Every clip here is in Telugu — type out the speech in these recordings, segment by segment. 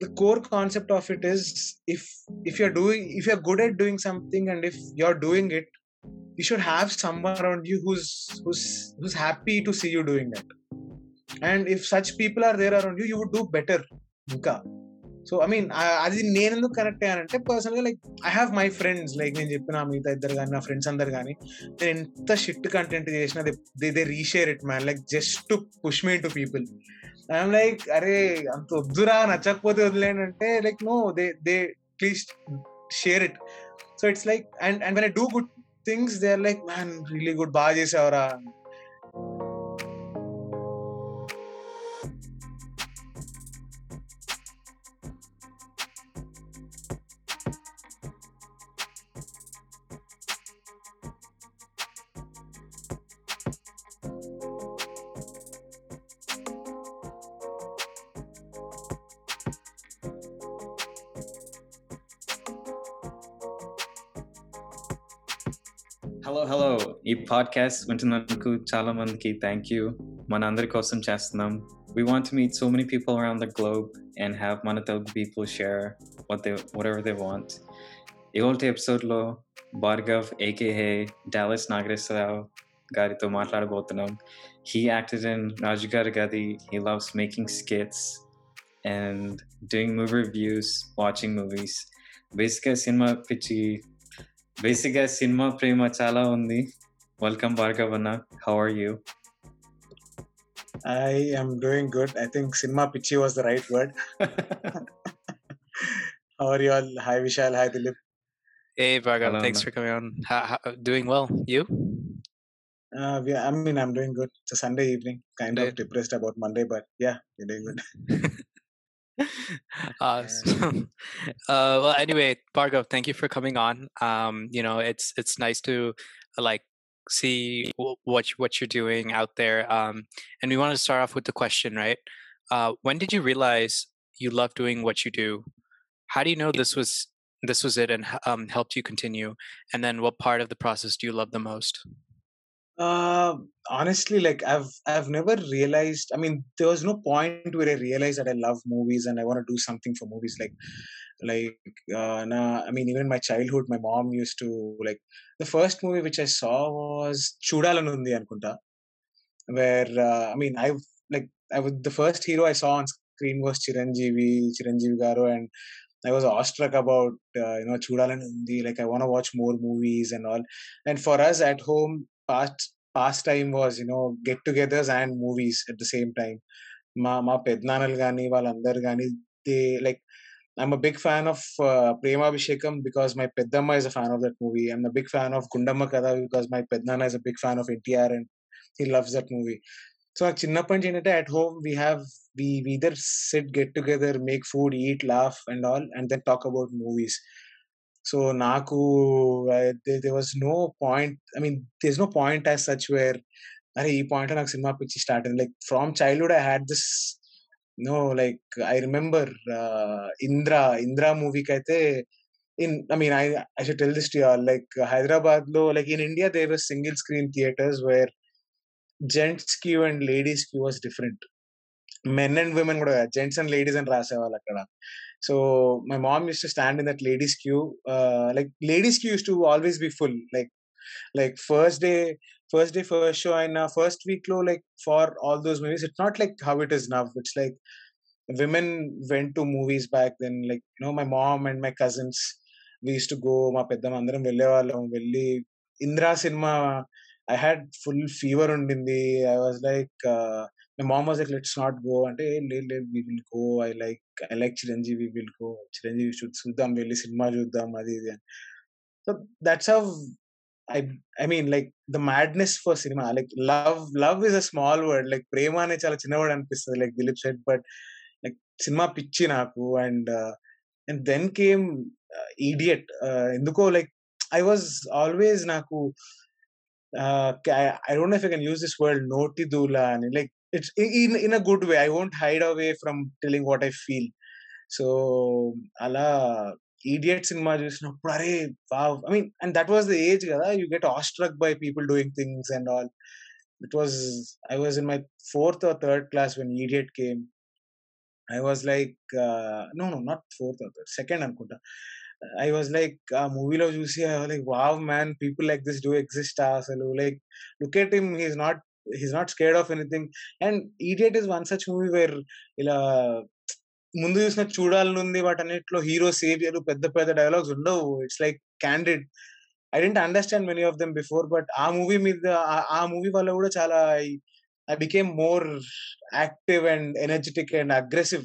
the core concept of it is if if you're doing if you're good at doing something and if you're doing it you should have someone around you who's who's who's happy to see you doing that and if such people are there around you you would do better ఇంకా సో ఐ మీన్ అది నేను ఎందుకు కనెక్ట్ అయ్యానంటే పర్సనల్ గా like I have my friends like నేను చెప్పిన మిగతా ఇద్దరు కానీ నా ఫ్రెండ్స్ అందరు కానీ నేను ఎంత షిట్ కంటెంట్ చేసినా they they reshare it man like just to push me to people I'm like అరే అంత వద్దురా నచ్చకపోతే వదిలేండి అంటే like no they they please share it so it's like and and when I do good things they are like man really good బాగా చేసావరా. పాడ్కాస్ట్ వింటున్నందుకు చాలా మందికి థ్యాంక్ యూ మన అందరి కోసం చేస్తున్నాం we want to meet so many people around the globe and have మన Telugu people share what they whatever they want ఇవాళ ఎపిసోడ్లో భార్గవ్ ఏకేహే డాలస్ నాగరేశ్వరరావు గారితో మాట్లాడబోతున్నాం he acted in రాజు గారి గది he loves making skits and doing movie reviews watching movies బేసిక్గా సినిమా పిచ్చి బేసిక్గా సినిమా ప్రేమ చాలా ఉంది Welcome, Bhargavana. How are you? I am doing good. I think "simma pichi was the right word. how are you all? Hi, Vishal. Hi, Dilip. Hey, Bhargav. Thanks for coming on. How, how, doing well. You? Uh, yeah, I mean, I'm doing good. It's a Sunday evening. Kind of depressed about Monday, but yeah, you're doing good. Awesome. uh, well, anyway, Bargo, thank you for coming on. Um, you know, it's it's nice to like see what what you're doing out there. Um, and we want to start off with the question, right? Uh, when did you realize you love doing what you do? How do you know this was this was it and um, helped you continue? And then, what part of the process do you love the most? Uh, honestly, like I've I've never realized. I mean, there was no point where I realized that I love movies and I want to do something for movies. Like, like uh, nah, I mean, even in my childhood, my mom used to like the first movie which I saw was Chudalanundi Ankunta, where uh, I mean, i like I was the first hero I saw on screen was Chiranjeevi, Chiranjeevi Garu, and I was awestruck about uh, you know Chudalanundi. Like, I want to watch more movies and all. And for us at home, past pastime was you know get-togethers and movies at the same time. మా మా పెద్దనాన్నలు కానీ వాళ్ళందరూ కానీ they like I'm a big fan of uh, Premabhishekam because my Peddamma is a fan of that movie. I'm a big fan of Gundamma Kada because my Pednana is a big fan of NTR and he loves that movie. So నాకు చిన్నప్పటి నుంచి ఏంటంటే at home we have we, we either sit get together make food eat laugh and all and then talk about movies so నాకు uh, there, there was no point i mean there's no point as such where అరే ఈ పాయింట్ నాకు సినిమా పిచ్చి స్టార్ట్ అయింది like from childhood I had this no like I remember Indra Indra మూవీకి అయితే in I mean I I should tell this to all like హైదరాబాద్లో like in India there was single screen theaters where gents queue and ladies queue was different men and women కూడా జెంట్స్ అండ్ లేడీస్ అని రాసేవాళ్ళు అక్కడ so my mom used to stand in that ladies queue like ladies queue used to always be full like like first day first day first show అయిన ఫస్ట్ వీక్లో like for all those movies it's not like how it is now it's like women went to movies back then like no my mom and my cousins we used to go మా పెద్దమ్మ అందరం వెళ్ళేవాళ్ళం. వెళ్ళి Indra cinema I had full fever ఉండింది. I was like my mom was like let's not go అంటే లేదు లేదు we will go I like I like Chiranjeevi will go Chiranjeevi shoot చూద్దాం వెళ్ళి సినిమా చూద్దాం అది ఇది అని. So that's how I I mean like the madness for cinema like love love is a small word like ప్రేమ అనే చాలా చిన్న వర్డ్ అనిపిస్తుంది like Dilip set but like cinema పిచ్చి నాకు. And and then came Idiot ఎందుకో లైక్ ఐ వాజ్ ఆల్వేస్ నాకు I don't know if I can use this word నోటి దూలా అని. Like it's in in a good way I won't hide away from telling what I feel so అలా ఈడియట్ సినిమా చూసినప్పుడు అరే I mean and that was the age కదా. You get awestruck by people doing things and all it was I was in my fourth or third class when Idiot came I was like no no not fourth second అనుకుంటా. ఐ వాజ్ లైక్ ఆ మూవీలో చూసి like wow man people like this do exist అసలు. Like look at him he's not he's not scared of anything and Idiot is one such movie where ఇలా ముందు చూసిన చూడాలనుంది వాటన్నిటిలో హీరో సేవియర్ పెద్ద పెద్ద డైలాగ్స్ ఉండవు. It's like candid I didn't understand many of them before but ఆ మూవీ మీద ఆ మూవీ వల్ల కూడా చాలా I became more active and energetic and aggressive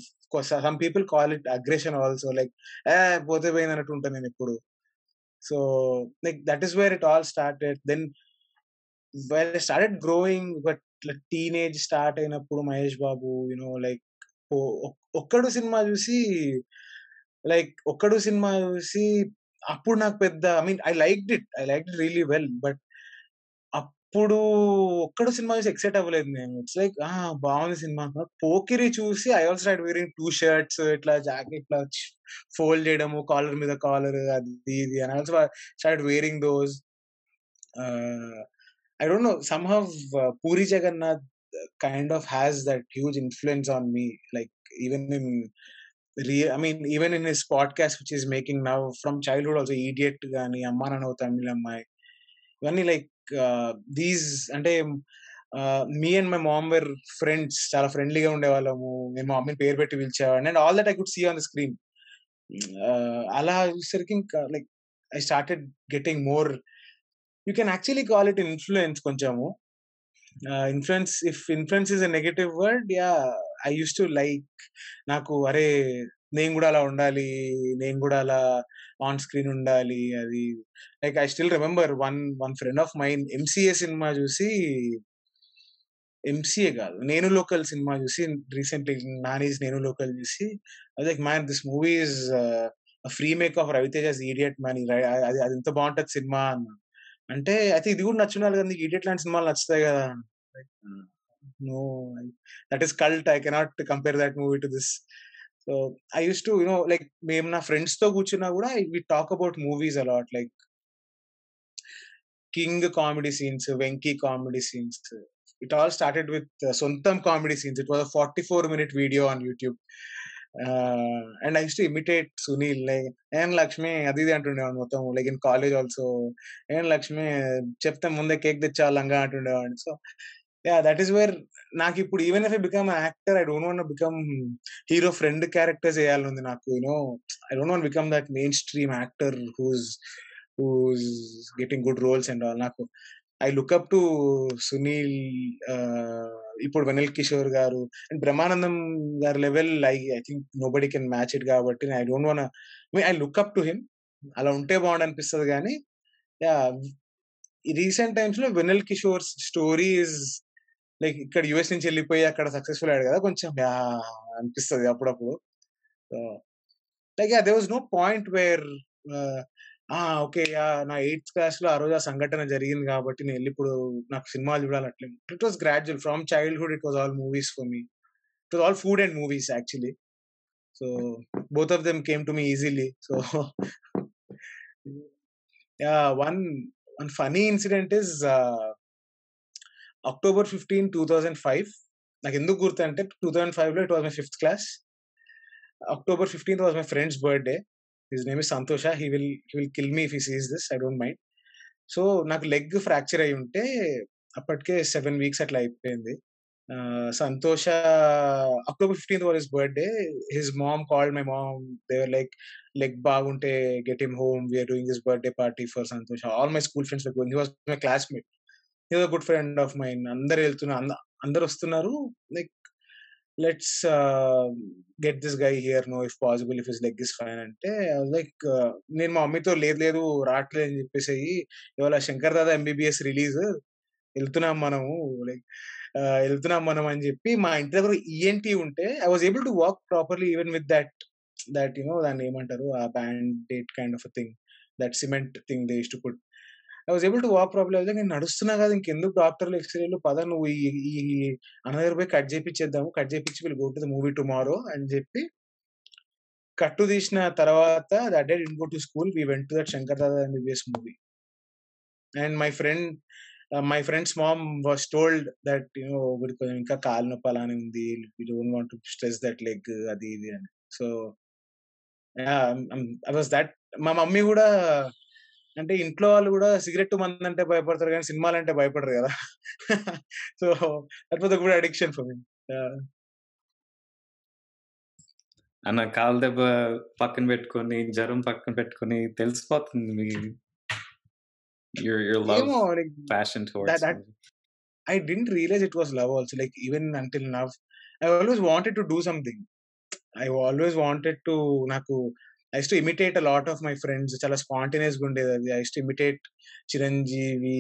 some people call it aggression also like ఏ పోతే పోయింది అన్నట్టు ఉంటాను నేను ఇప్పుడు so like that is where it all started then where started growing but teenage start అయినప్పుడు Mahesh Babu you know like Okkadu cinema చూసి లైక్ ఒక్కడు సినిమా చూసి అప్పుడు నాకు పెద్ద I mean I like it I like it really well but అప్పుడు ఒక్కడు సినిమా చూసి ఎక్సైట్ అవ్వలేదు నేను. ఇట్స్ లైక్ ఆ బాగుంది సినిమా పోకిరి చూసి I also start wearing two shirts ఇట్లా జాకెట్ ఇట్లా ఫోల్డ్ చేయడము కాలర్ మీద కాలర్ అది ఇది అని. Also start wearing those I don't know some how Puri Jagannadh kind of has that huge influence on me like even in real i mean even in his podcast which he's making now from childhood also idiot gaani అమ్మా nanu tamil ammai ఇవన్నీ లైక్ దీస్ uh, అంటే me and my mom were friends చాలా ఫ్రెండ్లీగా ఉండేవాళ్ళము. మేము మా మమ్మీని పేరు పెట్టి పిలిచేవాడిని. And all that I could see on the screen అలా చూసరికి ఇంకా like I started getting more you can actually call it influence కొంచెము. Influence if influence is a negative word yeah I use to like నాకు అరే నేను కూడా అలా ఉండాలి నేను కూడా అలా ఆన్ స్క్రీన్ ఉండాలి అది. Like I still remember one one friend of mind MCA cinema చూసి ఎంసీఏ కాదు నేను లోకల్ సినిమా చూసి రీసెంట్లీ నానీస్ నేను లోకల్ చూసి like man this movie is free make of Raviteja's idiot man అది అది ఎంత బాగుంటుంది సినిమా అన్న అంటే అయితే ఇది కూడా నచ్చున్నారు కదా నీకు ఈడియట్ లాంటి సినిమాలు నచ్చుతాయి కదా no that is cult I cannot compare that movie to this so I use to you know like మేము నా ఫ్రెండ్స్తో కూర్చున్నా కూడా we talk about movies a lot like king comedy scenes Venky comedy scenes it all started with Sontham comedy scenes it was forty four minute video on YouTube and I use to imitate Sunil like ఏం లక్ష్మి అది ఇది అంటుండేవాడు మొత్తం లైక్ ఇన్ కాలేజ్ ఆల్సో ఏం లక్ష్మి చెప్తే ముందే కేక్ తెచ్చాలంగా అంటుండేవాడిని. So yeah that is where నాకు ఇప్పుడు even if I become actor I don't want become hero friend character చేయాలనుంది నాకు you know I don't want become that mainstream actor who's who's getting good roles and all నాకు I look up to Sunil ఇప్పుడు వెనల్ కిషోర్ గారు అండ్ బ్రహ్మానందం గారి level I I think nobody can match it కాబట్టి I don't want I look up to him అలా ఉంటే బాగుండు అనిపిస్తుంది కానీ యా రీసెంట్ టైమ్స్లో Vennela Kishore story is like ఇక్కడ యుఎస్ నుంచి వెళ్ళిపోయి అక్కడ సక్సెస్ఫుల్ అయ్యాడు కదా కొంచెం. అనిపిస్తుంది అప్పుడప్పుడు. Like there was no point where okay నా ఎయిత్ క్లాస్లో ఆ రోజు ఆ సంఘటన జరిగింది కాబట్టి నేను వెళ్ళి ఇప్పుడు నాకు సినిమాలు చూడాలి అట్లే. It was gradual from childhood it was all movies for me it was all food and movies actually so both of them came to me easily so yeah one one funny incident is October fifteen two thousand five నాకు ఎందుకు గుర్తు అంటే టూ థౌజండ్ ఫైవ్లో it was my fifth class October fifteenth was my friend's birthday his name is Santosh he will he will kill me if he sees this I don't mind so నాకు లెగ్ ఫ్రాక్చర్ అయి ఉంటే అప్పటికే సెవెన్ వీక్స్ అట్లా అయిపోయింది. Santosh October fifteenth was his birthday his mom called my mom there like leg బాగుంటే get him home we're doing this birthday party for Santosh all my school friends he was my classmate ఏదో గుడ్ ఫ్రెండ్ ఆఫ్ మైన్ అందరు వెళ్తున్నారు అందరు వస్తున్నారు. Like let's get this guy here no if possible if is leg is fine అంటే లైక్ uh, నేను మా మమ్మీతో లేదు లేదు రావట్లేదు అని చెప్పేసి ఇవాళ శంకర్ దాదా ఎంబీబీఎస్ రిలీజ్ వెళ్తున్నాం మనము లైక్ uh, వెళ్తున్నాం మనం అని చెప్పి మా ఇంటి దగ్గర ఈఎన్టీ ఉంటే I was able to walk properly even with that that you know దాన్ని ఏమంటారు ఆ bandage kind of thing that cement thing they to put I was able to walk problem నేను నడుస్తున్నా కదా ఇంకెందుకు డాక్టర్లు ఎక్స్రేలు పద నువ్వు ఈ అనదర్ పోయి కట్ చేపించేద్దాము కట్ చేపించి వీళ్ళు go to the movie tomorrow అని చెప్పి కట్టు తీసిన తర్వాత that day in go to school we went to that Shankar Dada MBBS movie and my friend my friend's mom was told that you know కొంచెం ఇంకా కాలు నొప్పి అలానే ఉంది. We don't want to stress that leg అది ఇది అని. సో ఐ వాస్ దట్ మా మమ్మీ కూడా అంటే ఇంట్లో వాళ్ళు కూడా సిగరెట్ మంది అంటే భయపడతారు కానీ సినిమాలు అంటే భయపడరు కదా. సో అద్భుత కూడా అడిక్షన్ ఫర్ మీ అన్న కాలు దెబ్బ పక్కన పెట్టుకొని జ్వరం పక్కన పెట్టుకొని తెలిసిపోతుంది మీ I didn't realize it was love also like even until now I always wanted to do something I always wanted to నాకు I to imitate imitate a lot of చాలా స్పాంటేనియస్గా ఉండేది అది. I టు ఇమిటేట్ చిరంజీవి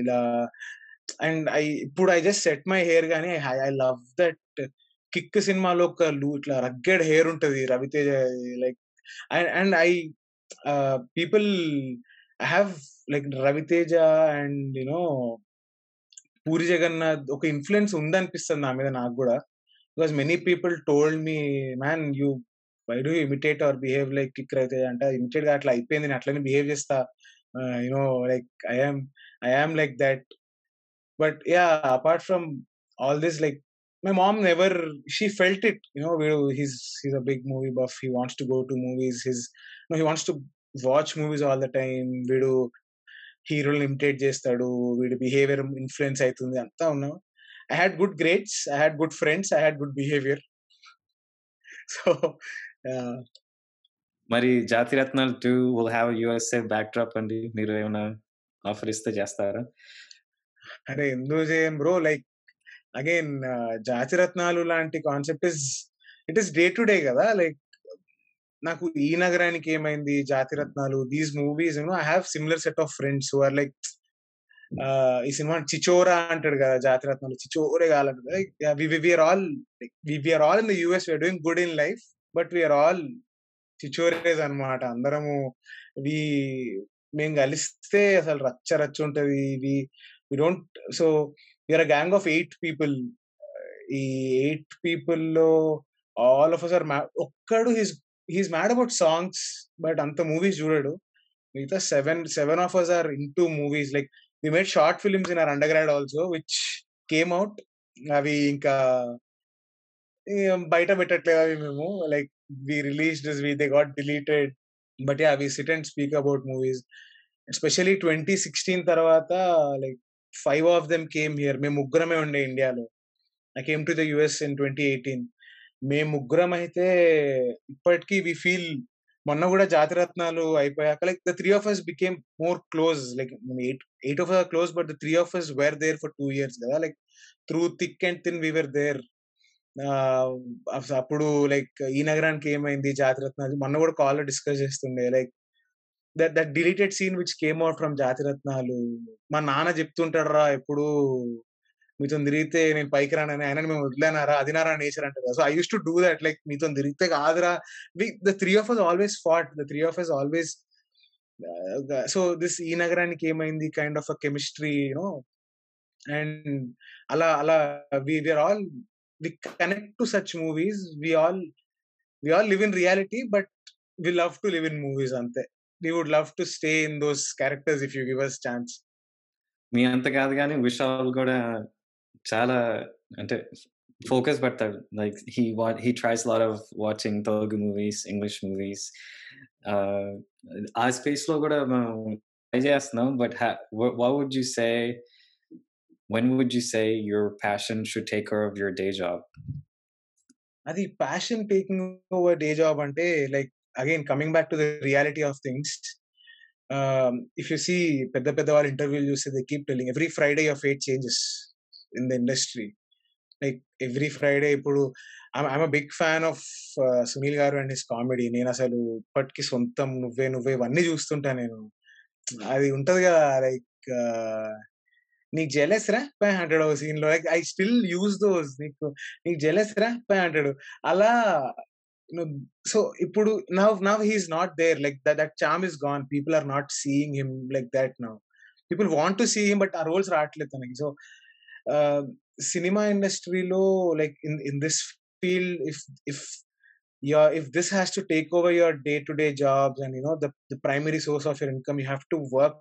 ఇలా. అండ్ ఐ ఇప్పుడు I just set my hair కానీ I I love that kick సినిమాలో ఒక లూ ఇట్లా రగ్గెడ్ హెయిర్ ఉంటది Raviteja like and I people I have like Raviteja and you know Puri Jagannadh ఒక ఇన్ఫ్లుయెన్స్ ఉందనిపిస్తుంది నా మీద నాకు కూడా. Because many people told me man you why do imitate or behave like kick Raviteja అంటే ఇమిటేట్గా అట్లా అయిపోయింది. నేను అట్లనే బిహేవ్ చేస్తా. You know like I'm I'm like that but yeah apart from all this like my mom never she felt it. You know we- he's he's a big movie buff. He wants to go to movies. His you know he wants to watch movies all the time. వీడు హీరోలు ఇమిటేట్ చేస్తాడు. వీడి బిహేవియర్ ఇన్ఫ్లుయెన్స్ అవుతుంది. అంతా ఉన్నావు I had good grades I had good friends I had good behaviour so మరి Jathiratnalu two will have USA backdrop అండి. మీరు ఏమైనా ఆఫర్ ఇస్తే చేస్తారా? అరే ఎందుకు చేయం బ్రో లైక్ అగైన్ జాతిరత్నాలు లాంటి concept is it is day to day కదా? లైక్ నాకు ఈ నగరానికి ఏమైంది? Jathiratnalu these movies I have similar set of friends who are like ఈ సినిమా చిచోరా అంటాడు కదా జాతిరత్నాలు చిచోరే కావాలంటే all we're all in the US we're doing good in life but we're all Chhichhores అన్నమాట. అందరము వి మేము కలిస్తే అసలు రచ్చ రచ్చ ఉంటది. We we don't so we're a gang of eight people. ఈ eight పీపుల్లో all of us are are ఒక్కడు he's he's mad about songs but అంత మూవీస్ చూడడు. మిగతా seven seven of us are into movies. Like we made short films in our undergrad also which came out అవి ఇంకా బయట పెట్టట్లేదు అవి మేము? Like we release we they got deleted. But yeah we sit and speak about movies. Especially twenty sixteen తర్వాత like five of them came here. మేము ముగ్గురమే ఉండే ఇండియాలో. I came to the US in twenty eighteen. మేము ముగ్గురం అయితే ఇప్పటికీ వి ఫీల్ మొన్న కూడా జాతిరత్నాలు అయిపోయాక like the three of us became more close. Like eight eight of close but the three of us were there for two years కదా. Like through thick and thin we were there. అప్పుడు లైక్ ఈ నగరానికి ఏమైంది? జాతిరత్న మొన్న కూడా కాల్ డిస్కస్ చేస్తుండే. Like that that deleted scene which came out from Jathiratnalu. మా నాన్న చెప్తుంటాడు రా ఎప్పుడు మీతో తిరిగితే నేను పైకి రానని ఆయన మేము వదిలేనారా? అది నారా? నేచర్ అంటారు so I use to do that. Like మీతో తిరిగితే కాదురా. The three of us always fought the three of us always so this ఈ నగరానికి ఏమైంది? Kind of a chemistry you know and అలా అలా we're all we connect to such movies we all we all live in reality but we love to live in movies అంతే we would love to stay in those characters if you give us chance మీ అంత కాదు కానీ విశాల్ కూడా చాలా అంటే ఫోకస్ పెడతాడు. Like he what he tries lot of watching Telugu movies English movies. ఆ స్పేస్లో కూడా మనం ట్రై చేస్తున్నాం. But what would you say when would you say your passion should take care of your day job? అది passion taking over day job అంటే like again coming back to the reality of things if you see పెద్ద పెద్ద వాళ్ళ ఇంటర్వ్యూలు చూస్తే they keep telling every Friday of eight changes in the industry like every Friday ఇప్పుడు I'm big fan of Sunil garu and his comedy నేను అసలు ఇప్పటికి సొంతం నువ్వే నువ్వే ఇవన్నీ చూస్తుంటా నేను. అది ఉంటది కదా లైక్ uh, నీకు జెలెస్ రా ఫైవ్ హండ్రెడ్ ఒక సీన్లో like I still use those నీకు నీకు జెలెస్ రా ఫైవ్ హండ్రెడ్ అలా సో ఇప్పుడు now now he's not there like that that charm is gone people are not seeing him like that now people want to see him but ఆ రోల్స్ రావట్లేదు తనకి సో సినిమా ఇండస్ట్రీలో like in in this field if if your if this has to take over your day to day jobs and you know the, the primary source of your income you have to work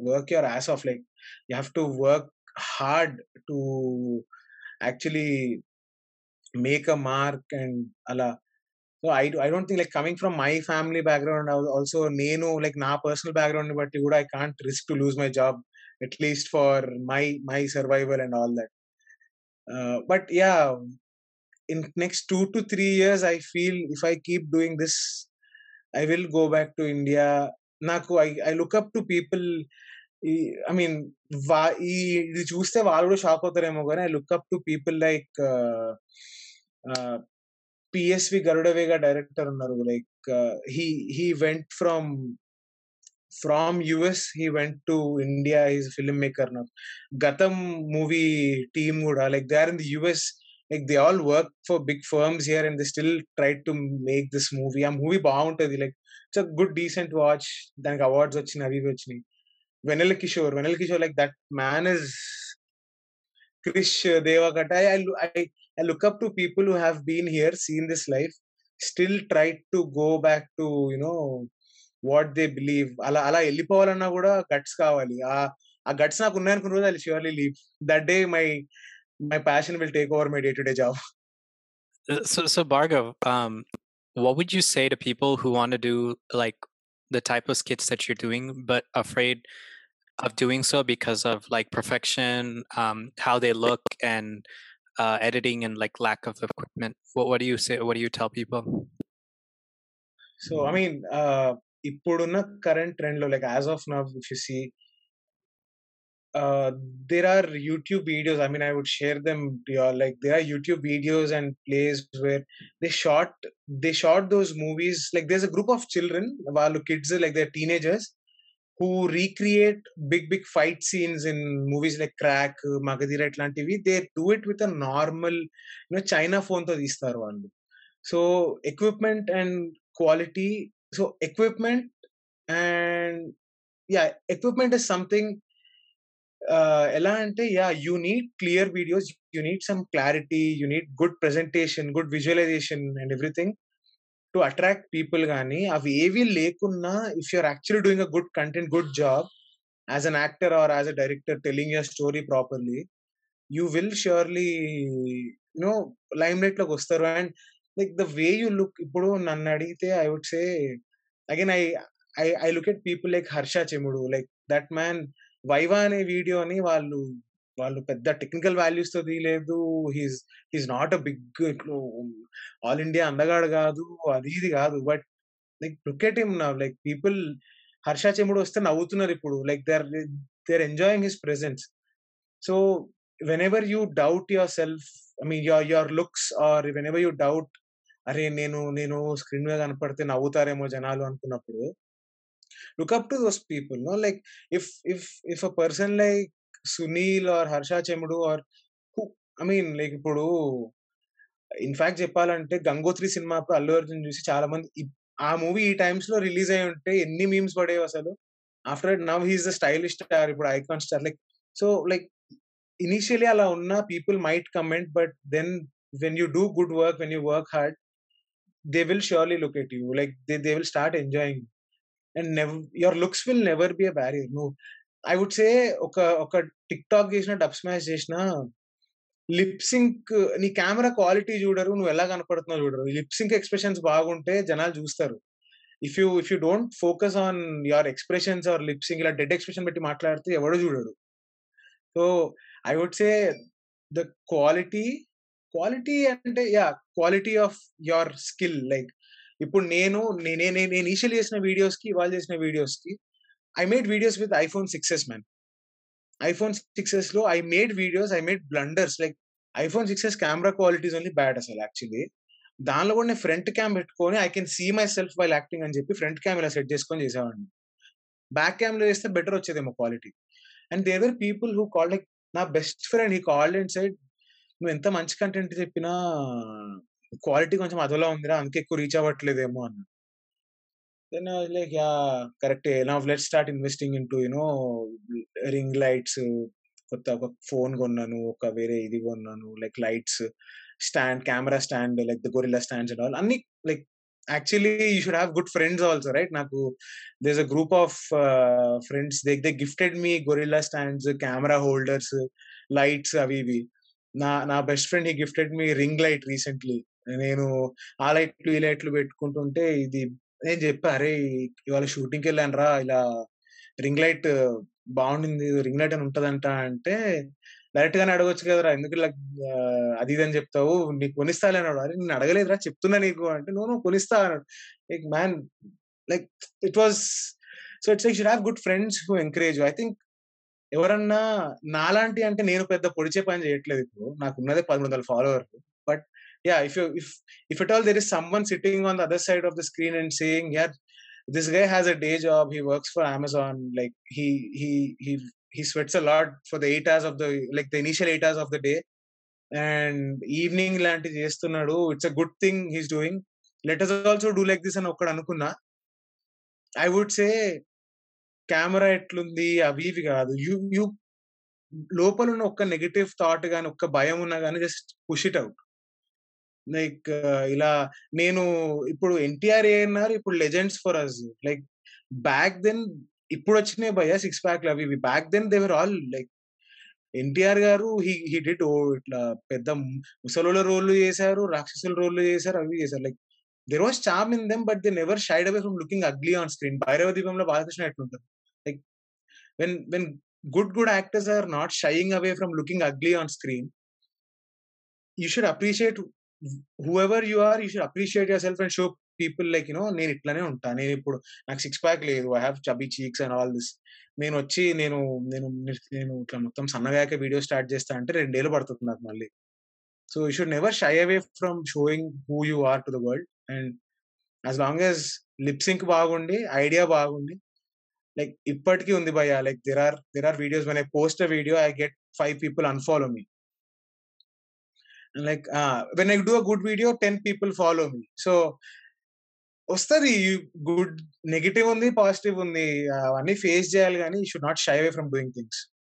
work your ass off. Like you have to work hard to actually make a mark and Allah. So I, I don't think like coming from my family background, I was also Nenu, like na personal background, but I can't risk to lose my job, at least for my my survival and all that. Uh, but yeah, in next two to three years, I feel if I keep doing this, I will go back to India. Naku, I, I look up to people people I mean వా ఈ ఇది చూస్తే వాళ్ళు కూడా షాక్ అవుతారేమో కానీ I look up to people like PSV Garudavega director ఉన్నారు. Like he he went from from US he went to India is film maker నా గతం మూవీ టీమ్ కూడా like they are in the US like they all work for big firms here and they still try to make this movie ఆ మూవీ బాగుంటది. Like it's a good decent watch దానికి అవార్డ్స్ వచ్చినాయి అవి వచ్చినాయి Vennela Kishore Vennela Kishore like that man is Krish Devakatta I I I look up to people who have been here seen this life still try to go back to you know what they believe అలా అలా వెళ్ళిపోవాలన్నా కూడా గట్స్ కావాలి ఆ ఆ గట్స్ నాకు ఉన్నాయనుకున్న రోజు I surely leave that day my my passion will take over my day-to-day job. So, so Bhargav, um, what would you say to people who want to do like the type of skits that you're doing, but afraid of doing so because of like perfection, um, how they look, and uh, editing, and like lack of equipment? What What do you say? What do you tell people? So, I mean, uh, ఇప్పుడున్న కరెంట్ ట్రెండ్ లో like as of now if you see uh, there are YouTube videos. I mean, I would share them. Yeah, like there are YouTube videos and plays where they shot they shot those movies. Like there's a group of children, while kids like they're teenagers, who recreate big big fight scenes in movies like crack magadira ఇట్లాంటివి they do it with a normal you know China ఫోన్తో తీస్తారు వాళ్ళు so equipment and quality so equipment and yeah equipment is something ఎలా అంటే yeah you need clear videos you need some clarity you need good presentation good visualisation and everything to attract people కానీ అవి ఏవి లేకున్నా if you're actually doing a good content good job as an actor or as a director telling your story properly you will surely you know lime లైట్లోకి వస్తారు. And like the way you look ఇప్పుడు నన్ను అడిగితే I would say again I I I look at people like Harsha Chemudu like that man viva అనే వీడియోని వాళ్ళు వాళ్ళు పెద్ద టెక్నికల్ వాల్యూస్తో తీయలేదు he's he's not a big all India అందగాడు కాదు అది ఇది కాదు. బట్ లైక్ క్రికెట్ ఎట్ నా లైక్ పీపుల్ హర్ష చెముడు వస్తే నవ్వుతున్నారు ఇప్పుడు. Like they are they are enjoying his presence so whenever you doubt yourself I mean your your looks are whenever you doubt అరే నేను నేను స్క్రీన్ మీద కనపడితే నవ్వుతారేమో జనాలు అనుకున్నప్పుడు look up to those people like if if if a person like Sunil or Harsha Chemudu or I mean like ఇప్పుడు ఇన్ఫాక్ట్ చెప్పాలంటే గంగోత్రి సినిమా అల్లు అర్జున్ చూసి చాలా మంది ఆ మూవీ ఈ టైమ్స్లో రిలీజ్ అయి ఉంటే ఎన్ని మీమ్స్ పడేవి అసలు? After now he's the stylish star ఇప్పుడు icon star like so like initially అలా ఉన్న people might comment but then when you do good work when you work hard they will surely look at you like they they will start enjoying and నెవ్ your looks will never be a barrier నువ్వు ఐ వుడ్ సే ఒక ఒక టిక్ టాక్ చేసిన డబ్ స్మాష్ చేసిన లిప్ సింక్ నీ కెమెరా క్వాలిటీ చూడరు నువ్వు ఎలా కనపడుతున్నావు చూడరు. లిప్ సింక్ ఎక్స్ప్రెషన్స్ బాగుంటే జనాలు చూస్తారు. If you if you don't focus on your expressions or lip sync ఇలా డెడ్ ఎక్స్ప్రెషన్ పెట్టి మాట్లాడితే ఎవడో చూడడు. So I would say the quality quality అంటే yeah quality of your skill like ఇప్పుడు నేను నేనే నేను ఇనిషియల్ చేసిన వీడియోస్కి ఇవాళ చేసిన వీడియోస్కి I made videos with iPhone six s man iPhone సిక్సెస్లో I made videos I made blunders like iPhone six s camera qualities only bad అసలు యాక్చువల్లీ దానిలో కూడా నేను ఫ్రంట్ క్యామ్ పెట్టుకొని I can see myself by acting అని చెప్పి ఫ్రంట్ క్యామ్ ఇలా సెట్ చేసుకొని చేసేవాడిని. బ్యాక్ క్యామ్లో చేస్తే better వచ్చేదేమో quality and they were people who call like నా best friend he called and side నువ్వు ఎంత మంచి కంటెంట్ చెప్పినా క్వాలిటీ కొంచెం అదోలా ఉందిరా అందుకే ఎక్కువ రీచ్ అవ్వట్లేదేమో అన్న దెన్ లైక్ యా కరెక్ట్ నా let start investing in to you know ring lights కొత్త ఒక ఫోన్ కొన్నాను ఒక వేరే ఇది కొన్నాను like lights stand camera stand like the gorilla stands and all అన్ని like actually you should have good friends also right నాకు there's a group of friends they they gifted me gorilla stands camera holders lights అవి ఇవి. నా నా best friend he gifted me ring light recently నేను ఆ లైట్లు ఈ లైట్లు పెట్టుకుంటుంటే ఇది నేను చెప్పా అరే ఇవాళ షూటింగ్కి వెళ్ళాను రా ఇలా రింగ్ లైట్ బాగుండింది రింగ్ లైట్ అని ఉంటదంట అంటే డైరెక్ట్ గానే అడగొచ్చు కదరా ఎందుకు ఇలా అది ఇది అని చెప్తావు నీకు కొనిస్తాలే అన్నాడు. అరే నేను అడగలేదురా చెప్తున్నా నీకు అంటే నువ్వు నువ్వు కొనిస్తా అన్నాడు. Like man like it was so it's like should have good friends who encourage I think ఎవరన్నా నాలాంటి అంటే నేను పెద్ద పొడిచే పని చేయట్లేదు ఇప్పుడు నాకు ఉన్నదే పదమూడు వందల follower but yeah if you if if at all there is someone sitting on the other side of the screen and saying yeah this guy has a day job he works for amazon like he he he he sweats a lot for the eight hours of the like the initial eight hours of the day. And evening లాంటివి చేస్తున్నాడు it's a good thing he's doing let us also do like this అని ఒక్కడు అనుకున్నా ఐ వుడ్ సే కెమెరా ఎట్లుంది? అవి ఇవి కాదు. యూ యూ లోపల ఉన్న ఒక్క నెగటివ్ థాట్ కానీ ఒక్క భయం ఉన్నా కానీ just push it out like ఇలా నేను ఇప్పుడు ఎన్టీఆర్ ఏఎన్ఆర్ ఇప్పుడు legends for us like back then ఇప్పుడు వచ్చినాయి భయ సిక్స్ ప్యాక్ అవి ఇవి. Back then they were all like NTR garu he he did ఓ ఇట్లా పెద్ద ముసలుల రోళ్ళు చేశారు రాక్షసుల రోళ్ళు చేశారు అవి చేశారు. Like there was charm in them but they never shied away from looking ugly on screen Bhairava దీపంలో బాలకృష్ణ ఎట్లుంటారు? Like when when good good actors are not shying away from looking ugly on screen you should appreciate whoever you are you should appreciate yourself and show people like you know నేను ఇట్లానే ఉంటా. నేను ఇప్పుడు నాకు సిక్స్ ప్యాక్ లేదు. I have chubby cheeks and all this నేను వచ్చి నేను నేను నేను ఇట్లా మొత్తం సన్నగాక వీడియో స్టార్ట్ చేస్తా అంటే రెండేళ్ళు పడుతుంది నాకు మళ్ళీ. So you should never shy away from showing who you are to the world and as long as lip sync బాగుండి ఐడియా బాగుండి లైక్ ఇప్పటికీ ఉంది భయ like there are there are videos మన I post video I get five people unfollow me like when I do a good video ten people follow me so వస్తుంది. గుడ్ నెగిటివ్ ఉంది పాజిటివ్ ఉంది. అవన్నీ ఫేస్ చేయాలి కానీ should not shy away from doing things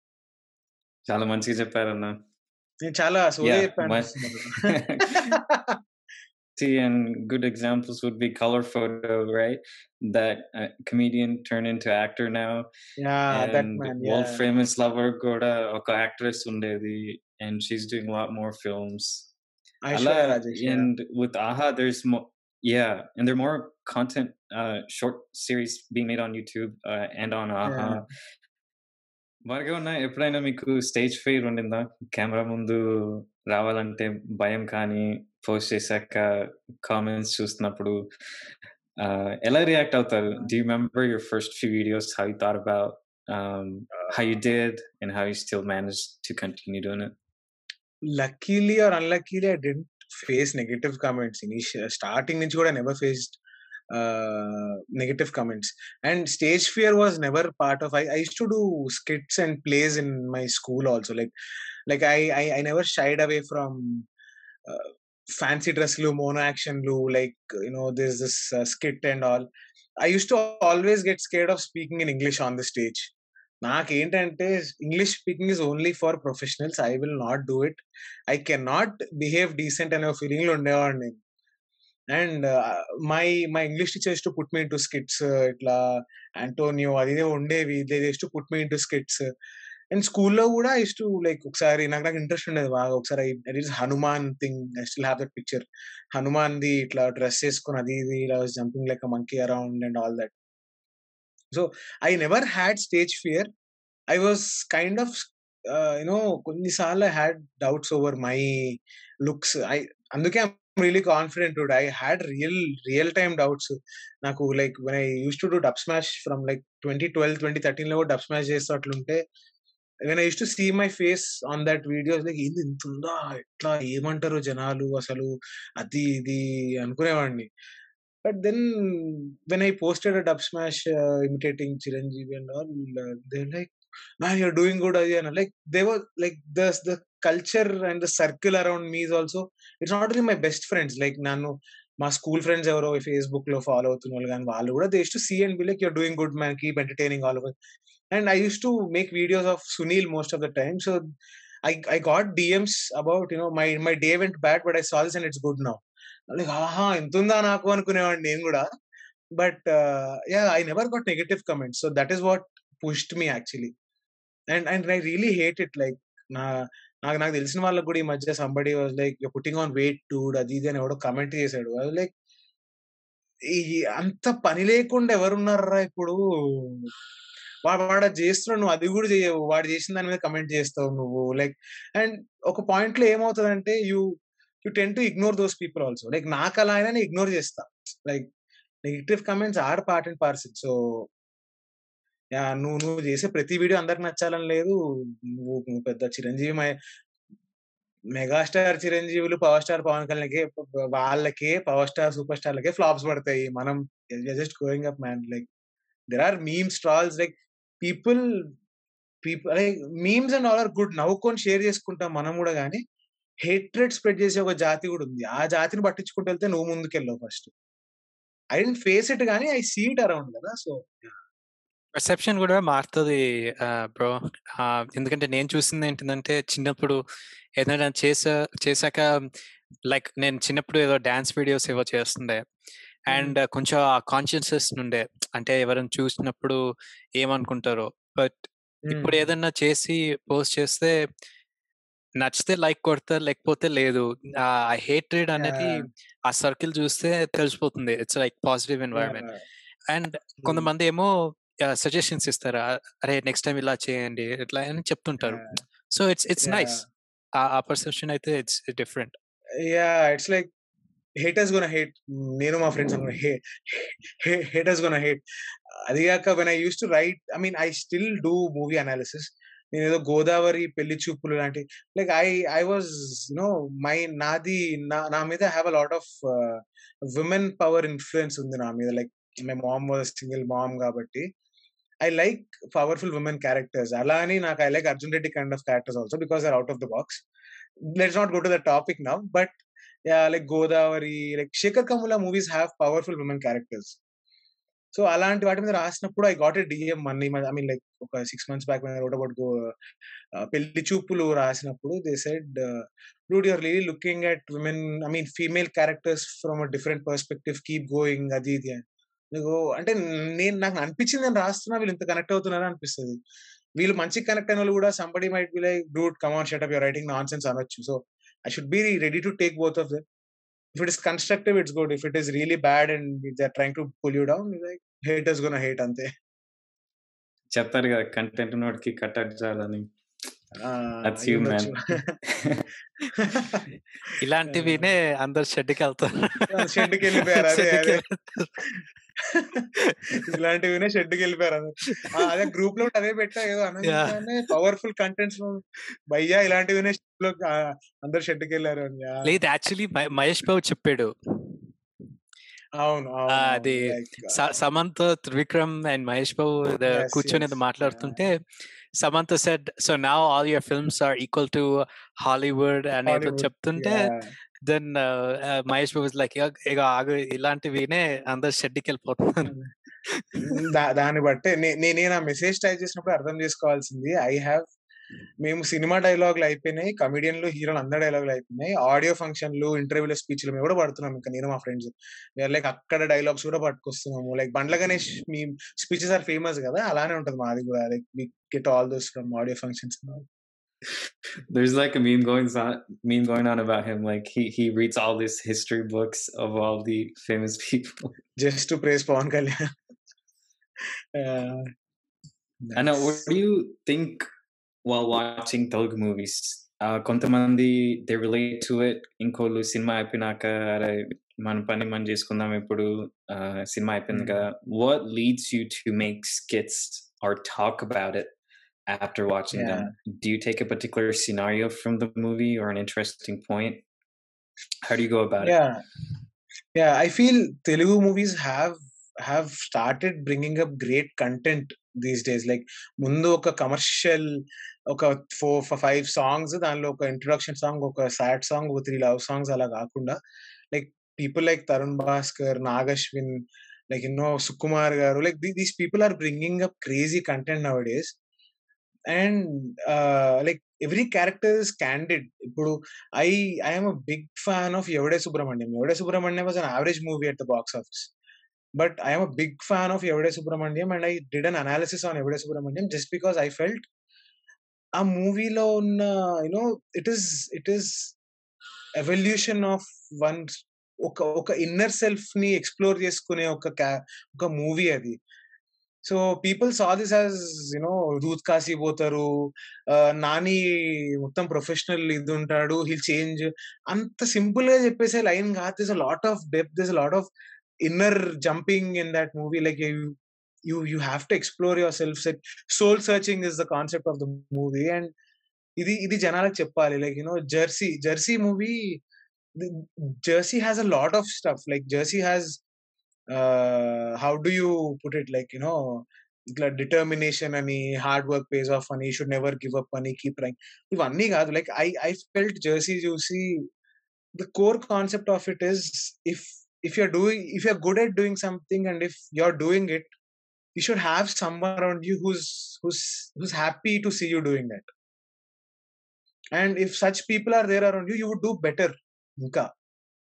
చాలా మంచిగా చెప్పారన్న. నేను చాలా సోదే చెప్పాను. and good examples would be color photo, right? That uh, comedian turned into actor now. Yeah that and man world famous lover కూడా ఒక actress ఉండేది and she's doing a lot more films. Aishwarya Allah, Rajesh and with AHA, there's more. Yeah, and there are more content, uh, short series being made on YouTube uh, and on AHA. Yeah. భార్గవన్న ఎప్పుడైనా మీకు స్టేజ్ ఫెయిర్ ఉండిందా కెమెరా ముందు రావాలంటే భయం కానీ పోస్ట్ చేశాక కామెంట్స్ చూస్తున్నప్పుడు uh, ఎలా రియాక్ట్ అవుతారు do remember your first few videos how you thought about how you did and how you still managed to continue doing it? Luckily or unluckily I didn't face negative comments initial starting నుంచి కూడా never faced negative comments and stage fear was never part of I I to do skits and plays in my school also like like I I I never shied away from fancy డ్రెస్లు mono యాక్షన్లు like you know this this skit and all I use to always get scared of speaking in English on the stage నాకేంటంటే English speaking is only for professionals I will not do it I can not behave decent అనే ఫీలింగ్లో ఉండేవాడిని నేను and my my English teachers to put me to skits ఇట్లా ఆంటోనియో అది ఇదే ఉండేవి they to put me to skits and స్కూల్లో కూడా ఇస్ టు లైక్ ఒకసారి నాకు నాకు ఇంట్రెస్ట్ ఉండేది బాగా. ఒకసారి it is Hanuman thing. I still have that picture. Hanuman the ఇట్లా డ్రెస్ చేసుకుని అది ఇది ఇలా jumping like monkey around and all that. So I never had stage fear. I was kind of you know కొన్నిసార్లు I had doubts over my looks. I అందుకే really confident I had real real time doubts. నాకు like I use to do Dubsmash from like twenty twelve twenty థర్టీన్లో dub smash చేస్తూ అట్లుంటే when I use to see my face on that videos like ఏంది ఇంత ఉందా? ఎట్లా? ఏమంటారు జనాలు అసలు? అది ఇది అనుకునేవాడిని. But then when I posted Dubsmash imitating Chiranjeevi and all they like నా యూర్ డూయింగ్ గుడ్ అది అని like they were like the the culture and the circle around me also it's not only my best friends like నన్ను మా స్కూల్ ఫ్రెండ్స్ ఎవరో ఫేస్బుక్లో ఫాలో అవుతున్న వాళ్ళు కానీ వాళ్ళు కూడా they to see and be like you're doing good man keep entertaining all over and I used to make videos of Sunil most of the time so I I got DMs about you know my my day went bad but I saw this and it's good now like ఆహా ఎంత ఉందా నాకు? అనుకునేవాడిని నేను కూడా. But yeah I never got negative comments so that is what pushed me actually and and I really hate it like నా నాకు నాకు తెలిసిన వాళ్ళకి కూడా ఈ మధ్య somebody was like putting on weight dude అది ఇది అని ఎవడో కమెంట్ చేశాడు. లైక్ ఈ అంత పని లేకుండా ఎవరున్నారా ఇప్పుడు? వాడు వాడు అది చేస్తున్నావు నువ్వు అది కూడా చేయవు. వాడు చేసిన దాని మీద కమెంట్ చేస్తావు నువ్వు. లైక్ అండ్ ఒక పాయింట్లో ఏమవుతుందంటే you you tend to ignore those people also like నాకు అలా అయినా ఇగ్నోర్ చేస్తా. Like negative comments are part and parcel so yeah నువ్వు నువ్వు చేసే ప్రతి వీడియో అందరికి నచ్చాలని లేదు. నువ్వు నువ్వు పెద్ద చిరంజీవి మై- మెగాస్టార్ చిరంజీవులు పవర్ స్టార్ పవన్ కళ్యాణ్కి వాళ్ళకే పవర్ స్టార్ సూపర్ స్టార్లకే ఫ్లాప్స్ పడతాయి. మనం just going up man like there are memes trolls like people people like memes and all are good. నవ్వుకొని షేర్ చేసుకుంటాం మనం కూడా కానీ హేట్రెడ్ స్ప్రెడ్ చేసే ఒక జాతి కూడా ఉంది. ఆ జాతిని పట్టించుకుంటూ వెళ్తే నువ్వు ముందుకెళ్ళావు first. I didn't face it కానీ ఐ సీ ఇట్ అరౌండ్ కదా సో పర్సెప్షన్ కూడా మారుతుంది బ్రో. ఎందుకంటే నేను చూసింది ఏంటంటే చిన్నప్పుడు ఏదైనా చేసా చేశాక లైక్ నేను చిన్నప్పుడు ఏదో డాన్స్ వీడియోస్ ఏవో చేస్తుండే. అండ్ కొంచెం ఆ కాన్షియస్నెస్ నుండే. అంటే ఎవరైనా చూసినప్పుడు ఏమనుకుంటారో. బట్ ఇప్పుడు ఏదన్నా చేసి పోస్ట్ చేస్తే నచ్చితే లైక్ కొడతారు లేకపోతే లేదు. ఆ హేట్రెడ్ అనేది ఆ సర్కిల్ చూస్తే తెలిసిపోతుంది. It's like positive environment. And కొంతమంది ఏమో సజెషన్స్ ఇస్తారు. "ఆ, అరే నెక్స్ట్ టైం ఇలా చేయండి ఇట్లా అని చెప్తుంటారు. So it's it's nice. ఆ పర్సెప్షన్ అయితే it's different. Yeah it's like haters gonna hate నేను మా ఫ్రెండ్స్ అనుకున్నా హేటర్స్ గోన హేట్ అది కాక when I used to write I mean I still do movie analysis నేను ఏదో గోదావరి పెళ్ళి చూపులు లాంటి like I I was you know my నాది నా నా మీద have a lot of women power influence ఉంది నా మీద. Like my mom was single mom కాబట్టి I like powerful women characters అలా అని నాకు I like Arjun Reddy kind of characters also because are out of the box let's not go to the topic now but like Godavari like Shekhar Kammula movies have powerful women characters so అలాంటి వాటి మీద రాసినప్పుడు I got a DM many I mean like ఒక six months back wrote about go Pelli Choopulu రాసినప్పుడు they said dude you're really looking at women I mean female characters from a different perspective keep going అది ఇది అని నీకు అంటే నేను నాకు అనిపించింది నేను రాస్తున్నా వీళ్ళు ఇంత కనెక్ట్ అవుతున్నారా అనిపిస్తుంది. వీళ్ళు మంచి కనెక్ట్ అయిన వాళ్ళు కూడా somebody might be like dude come on shut up your writing nonsense అనొచ్చు. So should be ready to take both of them if it is constructive it's good if it is really bad and they are trying to pull you down like haters gonna hate అంతే చెప్తారు కదా కంటెంట్ చేయాలని అయి you, man. ఉండొచ్చు. ఇలాంటివినే అందరు షెడ్కి వెళ్తారు షెడ్కి వెళ్ళిపోయారు ఇలాంటివినే షెడ్కి వెళ్ళిపోయారు అందరు. ఆ, అదే గ్రూప్లో అదే పెట్టా ఏదో అనగానే పవర్ఫుల్ కంటెంట్స్ భయ్యా ఇలాంటివినే shed లో అందరు షెడ్కి వెళ్ళారు అని. ఆ, లేదు యాక్చువల్లీ మహేష్ బాబు చెప్పాడు. అవును అది సమంత త్రివిక్రమ్ అండ్ మహేష్ బాబు కూర్చొని మాట్లాడుతుంటే Samantha said so now all your films are equal to Hollywood అని ఏదో Hollywood, చెప్తుంటే. దెన్ మహేష్ బాబు లైక్ ఇక ఆగు ఇలాంటివినే అందరు షెడ్కి వెళ్ళిపోతున్నారు దాన్ని బట్టి నేను ఆ మెసేజ్ టైప్ చేసినప్పుడు అర్థం చేసుకోవాల్సింది ఐ హ్యావ్ మేము సినిమా డైలాగులు అయిపోయినాయి కమిడియన్లు హీరోలు అందరి డైలాగులు అయిపోయినాయి ఆడియో ఫంక్షన్లు ఇంటర్వ్యూల స్పీచ్లు మేము కూడా పడుతున్నాం ఇంకా నేను మా ఫ్రెండ్స్. వేర్ లైక్ అక్కడ డైలాగ్స్ కూడా పట్టుకొస్తున్నాము లైక్ బండ్ల గణేష్ మీ స్పీచెస్ ఆర్ ఫేమస్ కదా అలానే ఉంటుంది మాది కూడా like we get all those from audio functions There's like a meme going on meme going on about him. Like he he reads all these history books of all the famous people. Just to praise Pawan Kalyan I know. What do you think while watching Telugu movies? Uh, కొంతమంది they relate to it. ఇంకోళ్ళు సినిమా అయిపోయినాక అరే మన పని మనం చేసుకుందాం ఇప్పుడు సినిమా అయిపోయింది కదా what leads you to make skits or talk about it after watching them do you take a particular scenario from the movie or an interesting point how do you go about it yeah yeah i feel telugu movies have have started bringing up great content these days like ముందు ఒక కమర్షియల్ ఒక ఫోర్ ఫైవ్ సాంగ్స్ దానిలో ఒక ఇంట్రొడక్షన్ సాంగ్ ఒక సాడ్ సాంగ్ ఒక త్రీ లవ్ సాంగ్స్ అలా కాకుండా like people like Tarun Bhaskar Nagashwin like ఎన్నో Sukumar garu like these people are bringing up crazy content nowadays And like every character is candid. ఇప్పుడు I I'm a big fan of Yevade Subramanyam. Yevade Subramanyam was an average movie at the box office but I'm a big fan of Yevade Subramanyam and I did an analysis on Yevade Subramanyam just because I felt ఆ మూవీలో ఉన్న you know it is it is evolution of one ఒక ఒక ఇన్నర్ సెల్ఫ్ని ఎక్స్ప్లోర్ చేసుకునే ఒక ఒక మూవీ అది. So people saw this as you know Dudh Kashi పోతారు. నాని మొత్తం ప్రొఫెషనల్ ఇది ఉంటాడు. Hill change. అంత సింపుల్గా చెప్పేసే లైన్ కాదు. This lot of depth this lot of inner jumping in that movie like you you have to explore yourself set soul searching is the concept of the movie and ఇది ఇది జనాలకు చెప్పాలి. Like you know Jersey Jersey movie Jersey has a lot of stuff like Jersey has how do you put it like you know ఇట్లా డిటర్మినేషన్ అని హార్డ్ వర్క్ పేస్ ఆఫ్ అని షుడ్ నెవర్ గివ్ అప్ అని కీప్ రైంగ్ ఇవన్నీ కాదు. Like I I felt Jersey చూసి the core concept of it is if if you're doing if you're good at doing something and if you're doing it you should have someone around you who's who's who's happy to see you doing that. And if such people are there around you you would do better. ఇంకా.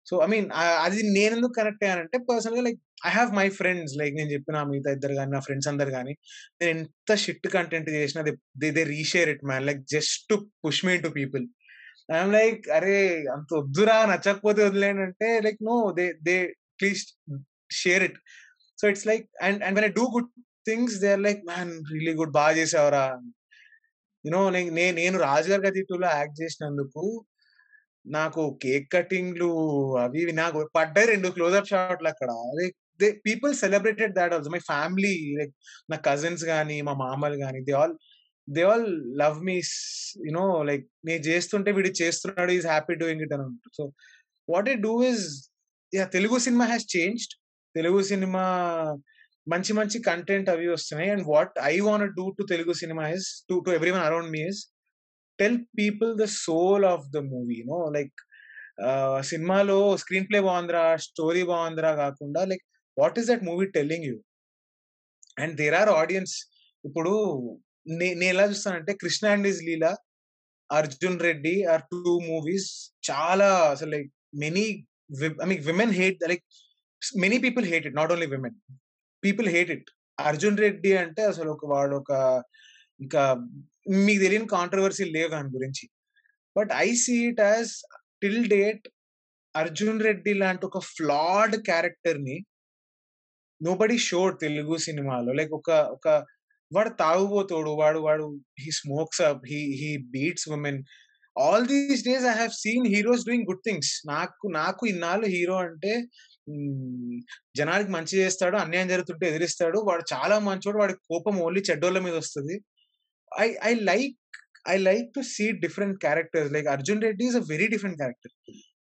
సో ఐ మీన్ అది నేను ఎందుకు కనెక్ట్ అయ్యానంటే పర్సనల్గా like I have my friends. Like నేను చెప్పిన మిగతా ఇద్దరు కానీ నా ఫ్రెండ్స్ అందరు కానీ నేను ఎంత షిట్ కంటెంట్ చేసినా they they reshare it man. Like just to push me to people. I'm like అరే అంత వద్దురా నచ్చకపోతే వదిలేండి అంటే like no they they please share it. So it's like and and when I do good things they are like man really good బాగా చేసావరా? యునో నేను నేను రాజుగారి గది యాక్ట్ చేసినందుకు నాకు కేక్ కటింగ్లు అవి నాకు పడ్డాయి రెండు క్లోజ్అప్ షాట్లు అక్కడ. They people celebrated that also. My family like నా కజిన్స్ కానీ మా మామలు కానీ they all they all love me you know like నేను చేస్తుంటే వీడు చేస్తున్నాడు ఈజ్ హ్యాపీ డూయింగ్ ఇట్ అని so what it do is yeah Telugu cinema has changed. Telugu cinema మంచి మంచి కంటెంట్ అవి వస్తున్నాయి. And what I want do to Telugu cinema is to to everyone around me is tell people the soul of the movie no like సినిమాలో స్క్రీన్ ప్లే బాగుందిరా స్టోరీ బాగుందిరా కాకుండా like what is that movie telling you and there are audience ఇప్పుడు నేను ఎలా చూస్తానంటే Krishna and his Leela Arjun Reddy are two movies చాలా అసలు like many I mean women hate like many people hate it not only women people hate it Arjun Reddy అంటే అసలు ఒక వాడు ఒక ఇంకా మీకు తెలియని కాంట్రవర్సీ లేవు దాని గురించి. But I see it as till date Arjun Reddy లాంటి ఒక ఫ్లాడ్ క్యారెక్టర్ని నోబడి షోడ్ తెలుగు సినిమాలో. లైక్ ఒక ఒక వాడు తాగుబోతాడు వాడు వాడు he smokes up he he beats women all these days I have seen heroes doing good things నాకు నాకు ఇన్నాళ్ళు హీరో అంటే జనానికి మంచి చేస్తాడు అన్యాయం జరుగుతుంటే ఎదిరిస్తాడు. వాడు చాలా మంచోడు వాడి కోపం ఓన్లీ చెడ్డోళ్ళ మీద వస్తుంది. i i like i like to see different characters. Like arjun reddy is a very different character.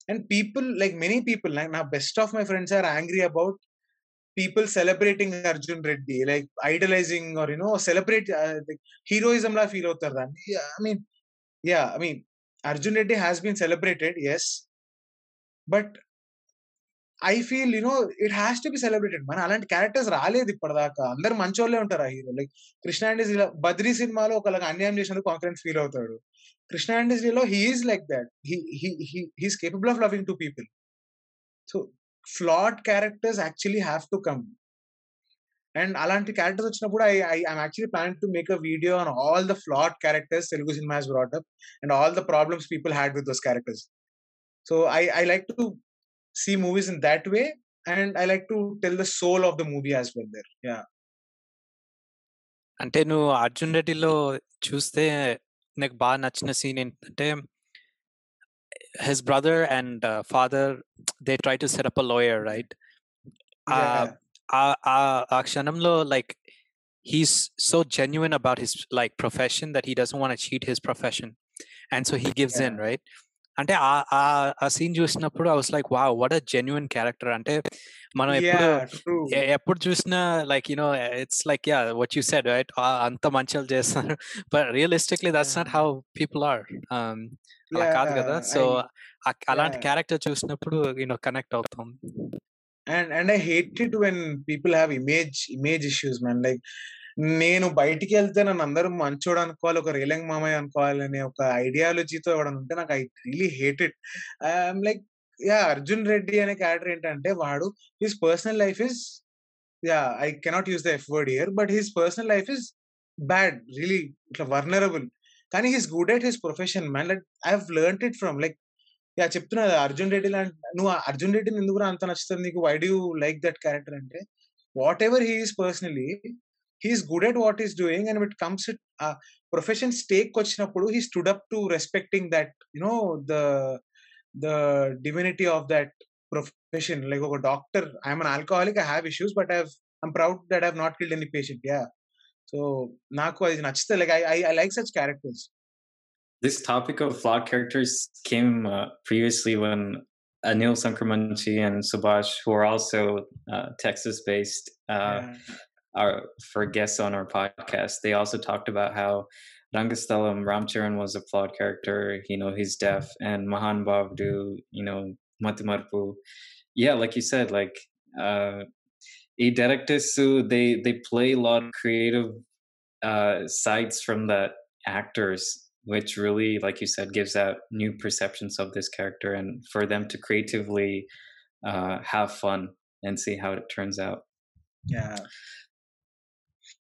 And people like many people like now best of my friends are angry about people celebrating arjun reddy like idolizing or you know celebrate uh, like, heroism la feel hota yeah i mean yeah i mean arjun reddy has been celebrated yes. But I feel you know it has to be celebrated మన అలాంటి క్యారెక్టర్స్ రాలేదు ఇప్పటిదాకా. అందరు మంచోళ్ళే ఉంటారు ఆ hero like Krishna and Badri సినిమాలో ఒకళ్ళకి అన్యాయం చేసినందుకు కాన్ఫిడెన్స్ ఫీల్ అవుతాడు. కృష్ణ లో he's like that he's capable of loving to people so flat characters actually have to come and అలాంటి క్యారెక్టర్స్ వచ్చినప్పుడు I I I'm actually plan to make a video on all the flat characters Telugu cinema has brought up and all the problems people had with those characters so I I like to see movies in that way and i like to tell the soul of the movie as well there. Yeah. అంటే నువ్వు అర్జున్ రెడ్డిలో చూస్తే నాకు బాగా నచ్చిన సీన్ ఏంటంటే his brother and father they try to set up a lawyer right ఆ క్షణంలో like he's so genuine about his like profession that he doesn't want cheat his profession and so he gives in right అంటే ఆ సీన్ చూసినప్పుడు I was like wow what a genuine character అంటే మనం ఎప్పుడు ఎప్పుడు చూసినా like you know it's like yeah what you said right అంత మంచిగా చేస్తారు. But realistically that's not how people are అలా కాదు కదా? సో అలాంటి క్యారెక్టర్ చూసినప్పుడు యూనో కనెక్ట్ అవుతాం. And and i hate it when people have image image issues man. Like నేను బయటికి వెళ్తే నన్ను అందరూ మంచోడు అనుకోవాలి ఒక రేలంగ్ మామయ్య అనుకోవాలి అనే ఒక ఐడియాలజీతో ఎవడని ఉంటే నాకు I really hate it I'm like yeah Arjun Reddy అనే క్యారెక్టర్ ఏంటంటే వాడు his personal life is yeah I cannot use the F word here but his personal life is bad really ఇట్లా వర్నరబుల్ కానీ he's good at his profession man like I have learn it from like yeah చెప్తున్నా అర్జున్ రెడ్డి లాంటి నువ్వు అర్జున్ రెడ్డిని ఎందుకు అంత నచ్చుతుంది నీకు? Why do like that character అంటే whatever he's personally he's good at what is doing and it comes it profession stake వచ్చినప్పుడు he stood up to respecting that you know the the divinity of that profession like ఒక doctor I'm an alcoholic I have issues but I I'm proud that I've not killed any patient ya so నాకు అది నచ్చితే like I I like such characters This topic of flawed characters came uh, previously when Anil Sankramanchi and Subhash, who are also uh, Texas-based, uh, are for guests on our podcast. They also talked about how Rangastalam Ramcharan was a flawed character. You know, he's deaf, and Mahan Bhavdu, you know, Matimarpu. Yeah, like you said, like uh, directors, so they they play a lot of creative uh, sides from the actors which really like you said gives out new perceptions of this character and for them to creatively uh, have fun and see how it turns out yeah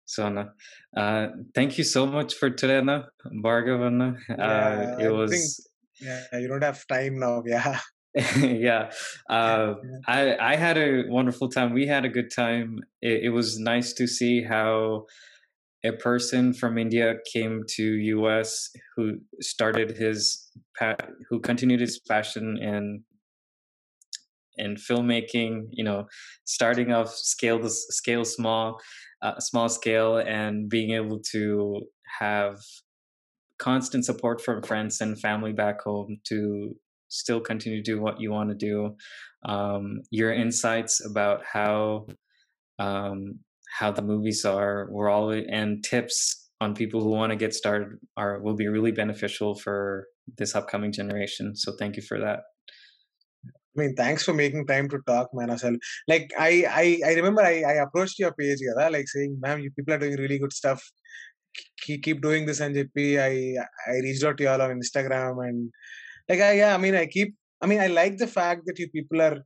so Anna, uh, thank you so much for today Anna. Bhargav Anna. uh, Yeah, it was think- yeah you don't have time now yeah yeah uh, Yeah. I, I had a wonderful time we had a good time it, it was nice to see how a person from india came to us who started his who continued his passion in in filmmaking you know starting off scale the scale small uh, small scale and being able to have constant support from friends and family back home to still continue to do what you want to do. Um, your insights about how um, how the movies are were all and tips on people who want to get started are will be really beneficial for this upcoming generation. So thank you for that I mean, thanks for making time to talk, manasal Like, I, I, I remember I, I approached your page, yeah, like saying, ma'am, you people are doing really good stuff. Keep, keep doing this, and I, I reached out to y'all on Instagram, and like, I, yeah, I mean, I keep, I mean, I like the fact that you people are,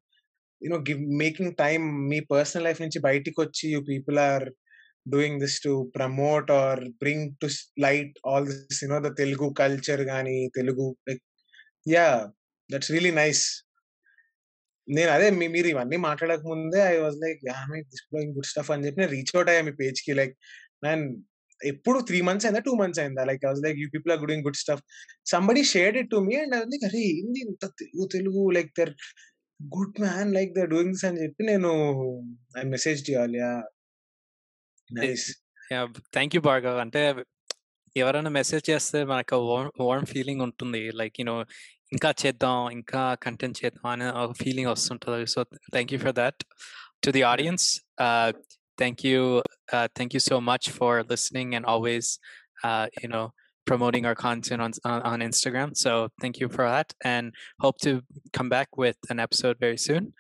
you know, give making time. Me personal life, inchi kochi, you people are doing this to promote or bring to light all this, you know, the Telugu culture, gani Telugu, like, yeah, that's really nice నేను అదే మీ మీరు ఇవన్నీ మాట్లాడక ముందే I was like going good stuff అని చెప్పి నేను రీచ్ అవుట్ అయ్యా మీ పేజ్కి. లైక్ మ్యాన్ ఎప్పుడు త్రీ మంత్స్ అయిందా? టూ మంత్స్ అయిందా? Like I was like you people are doing good stuff somebody shared it to me and అది అరే ఏంది ఇంత Telugu Telugu like they're good man like they're doing this అని చెప్పి నేను ఐ మెసేజ్ చేయాలి yeah nice thank you Bhargav అంటే ఎవరైనా మెసేజ్ చేస్తే మనకు వార్మ్ ఫీలింగ్ ఉంటుంది. లైక్ యూనో ఇంకా చేద్దాం ఇంకా కంటెంట్ చేద్దాం అనే ఒక ఫీలింగ్ వస్తుంటుంది so thank you for that to the audience thank you thank you so much for listening and always you know promoting our content on, on on Instagram so thank you for that and hope to come back with an episode very soon